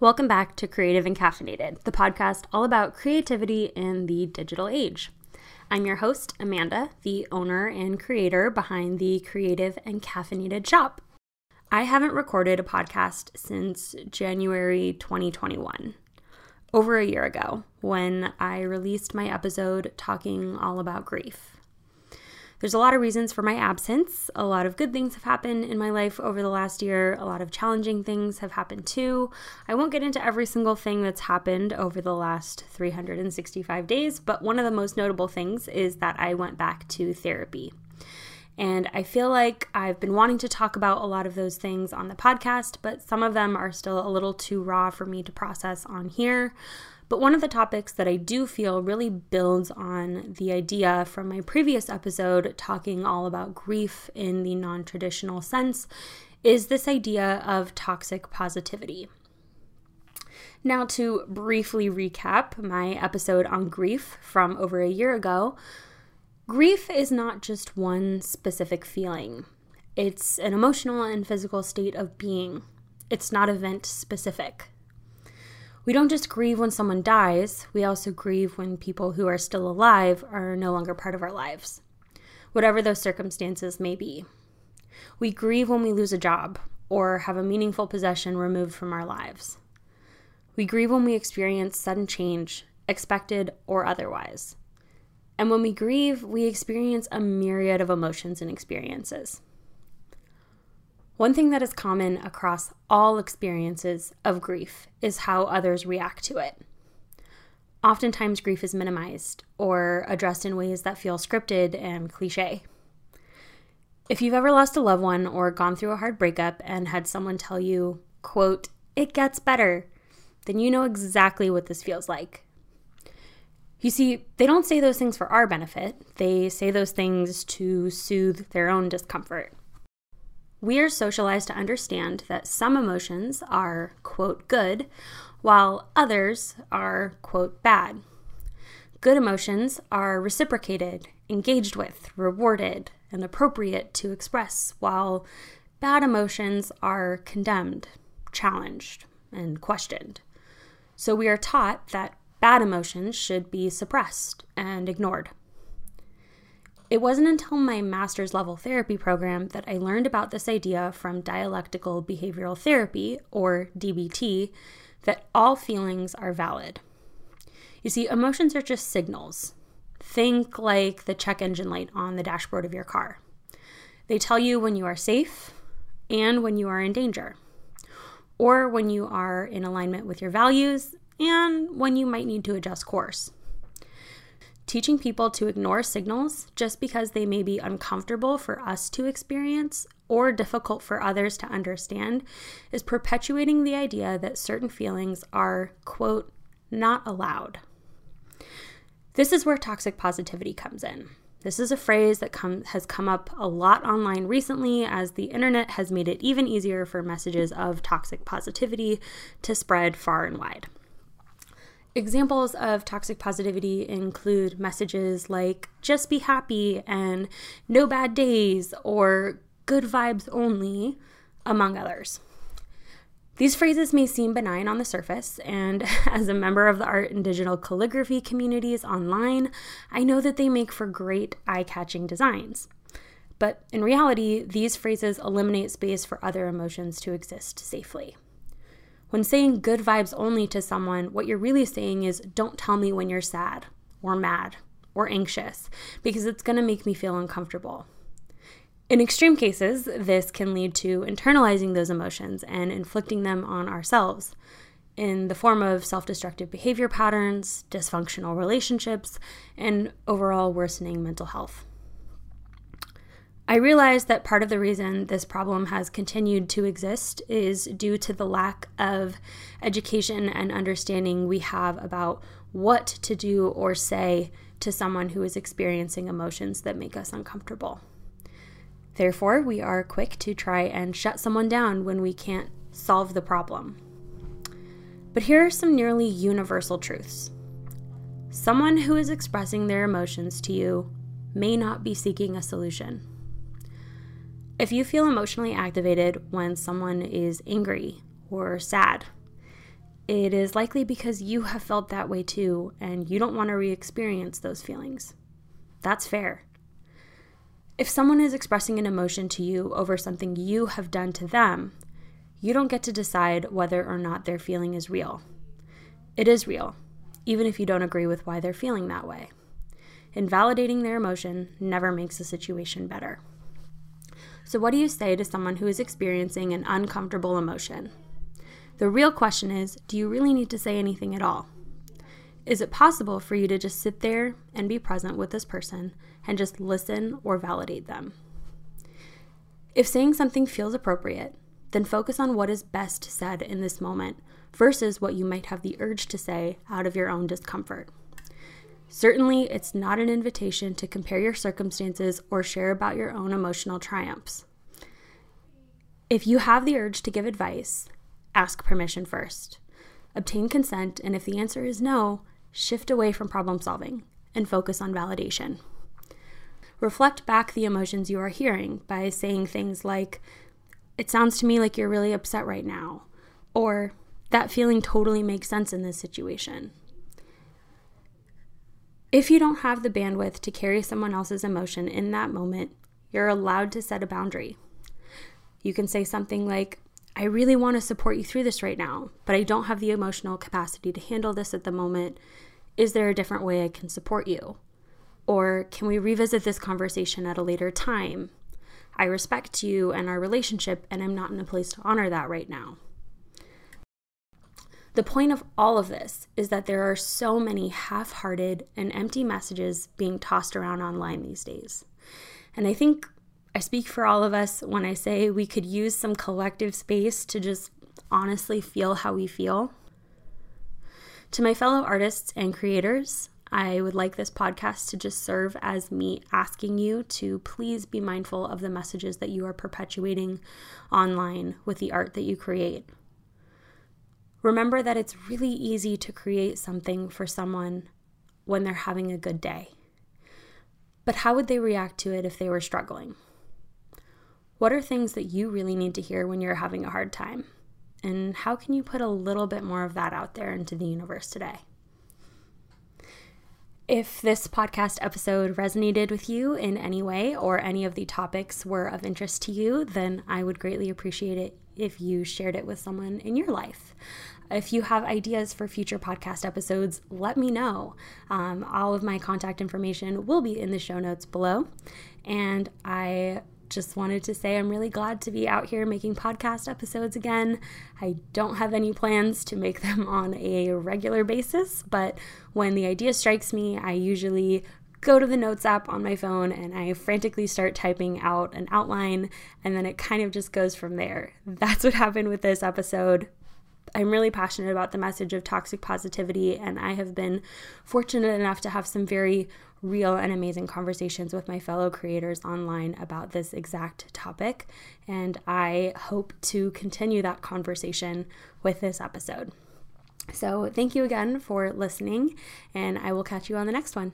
Welcome back to Creative and Caffeinated, the podcast all about creativity in the digital age. I'm your host, Amanda, the owner and creator behind the Creative and Caffeinated shop. I haven't recorded a podcast since January 2021, over a year ago, when I released my episode talking all about grief. There's a lot of reasons for my absence. A lot of good things have happened in my life over the last year. A lot of challenging things have happened too. I won't get into every single thing that's happened over the last 365 days, but one of the most notable things is that I went back to therapy. And I feel like I've been wanting to talk about a lot of those things on the podcast, but some of them are still a little too raw for me to process on here. But one of the topics that I do feel really builds on the idea from my previous episode, talking all about grief in the non traditional sense, is this idea of toxic positivity. Now, to briefly recap my episode on grief from over a year ago, grief is not just one specific feeling, it's an emotional and physical state of being. It's not event specific. We don't just grieve when someone dies, we also grieve when people who are still alive are no longer part of our lives, whatever those circumstances may be. We grieve when we lose a job or have a meaningful possession removed from our lives. We grieve when we experience sudden change, expected or otherwise. And when we grieve, we experience a myriad of emotions and experiences. One thing that is common across all experiences of grief is how others react to it. Oftentimes, grief is minimized or addressed in ways that feel scripted and cliche. If you've ever lost a loved one or gone through a hard breakup and had someone tell you, quote, it gets better, then you know exactly what this feels like. You see, they don't say those things for our benefit, they say those things to soothe their own discomfort. We are socialized to understand that some emotions are, quote, good, while others are, quote, bad. Good emotions are reciprocated, engaged with, rewarded, and appropriate to express, while bad emotions are condemned, challenged, and questioned. So we are taught that bad emotions should be suppressed and ignored. It wasn't until my master's level therapy program that I learned about this idea from dialectical behavioral therapy, or DBT, that all feelings are valid. You see, emotions are just signals. Think like the check engine light on the dashboard of your car. They tell you when you are safe and when you are in danger, or when you are in alignment with your values and when you might need to adjust course. Teaching people to ignore signals just because they may be uncomfortable for us to experience or difficult for others to understand is perpetuating the idea that certain feelings are, quote, not allowed. This is where toxic positivity comes in. This is a phrase that come, has come up a lot online recently as the internet has made it even easier for messages of toxic positivity to spread far and wide. Examples of toxic positivity include messages like just be happy and no bad days or good vibes only, among others. These phrases may seem benign on the surface, and as a member of the art and digital calligraphy communities online, I know that they make for great eye catching designs. But in reality, these phrases eliminate space for other emotions to exist safely. When saying good vibes only to someone, what you're really saying is don't tell me when you're sad or mad or anxious because it's going to make me feel uncomfortable. In extreme cases, this can lead to internalizing those emotions and inflicting them on ourselves in the form of self destructive behavior patterns, dysfunctional relationships, and overall worsening mental health. I realize that part of the reason this problem has continued to exist is due to the lack of education and understanding we have about what to do or say to someone who is experiencing emotions that make us uncomfortable. Therefore, we are quick to try and shut someone down when we can't solve the problem. But here are some nearly universal truths. Someone who is expressing their emotions to you may not be seeking a solution. If you feel emotionally activated when someone is angry or sad, it is likely because you have felt that way too and you don't want to re experience those feelings. That's fair. If someone is expressing an emotion to you over something you have done to them, you don't get to decide whether or not their feeling is real. It is real, even if you don't agree with why they're feeling that way. Invalidating their emotion never makes the situation better. So, what do you say to someone who is experiencing an uncomfortable emotion? The real question is do you really need to say anything at all? Is it possible for you to just sit there and be present with this person and just listen or validate them? If saying something feels appropriate, then focus on what is best said in this moment versus what you might have the urge to say out of your own discomfort. Certainly, it's not an invitation to compare your circumstances or share about your own emotional triumphs. If you have the urge to give advice, ask permission first. Obtain consent, and if the answer is no, shift away from problem solving and focus on validation. Reflect back the emotions you are hearing by saying things like, It sounds to me like you're really upset right now, or that feeling totally makes sense in this situation. If you don't have the bandwidth to carry someone else's emotion in that moment, you're allowed to set a boundary. You can say something like, I really want to support you through this right now, but I don't have the emotional capacity to handle this at the moment. Is there a different way I can support you? Or can we revisit this conversation at a later time? I respect you and our relationship, and I'm not in a place to honor that right now. The point of all of this is that there are so many half hearted and empty messages being tossed around online these days. And I think I speak for all of us when I say we could use some collective space to just honestly feel how we feel. To my fellow artists and creators, I would like this podcast to just serve as me asking you to please be mindful of the messages that you are perpetuating online with the art that you create. Remember that it's really easy to create something for someone when they're having a good day. But how would they react to it if they were struggling? What are things that you really need to hear when you're having a hard time? And how can you put a little bit more of that out there into the universe today? If this podcast episode resonated with you in any way or any of the topics were of interest to you, then I would greatly appreciate it if you shared it with someone in your life. If you have ideas for future podcast episodes, let me know. Um, all of my contact information will be in the show notes below. And I just wanted to say I'm really glad to be out here making podcast episodes again. I don't have any plans to make them on a regular basis, but when the idea strikes me, I usually go to the notes app on my phone and I frantically start typing out an outline, and then it kind of just goes from there. That's what happened with this episode. I'm really passionate about the message of toxic positivity, and I have been fortunate enough to have some very real and amazing conversations with my fellow creators online about this exact topic. And I hope to continue that conversation with this episode. So, thank you again for listening, and I will catch you on the next one.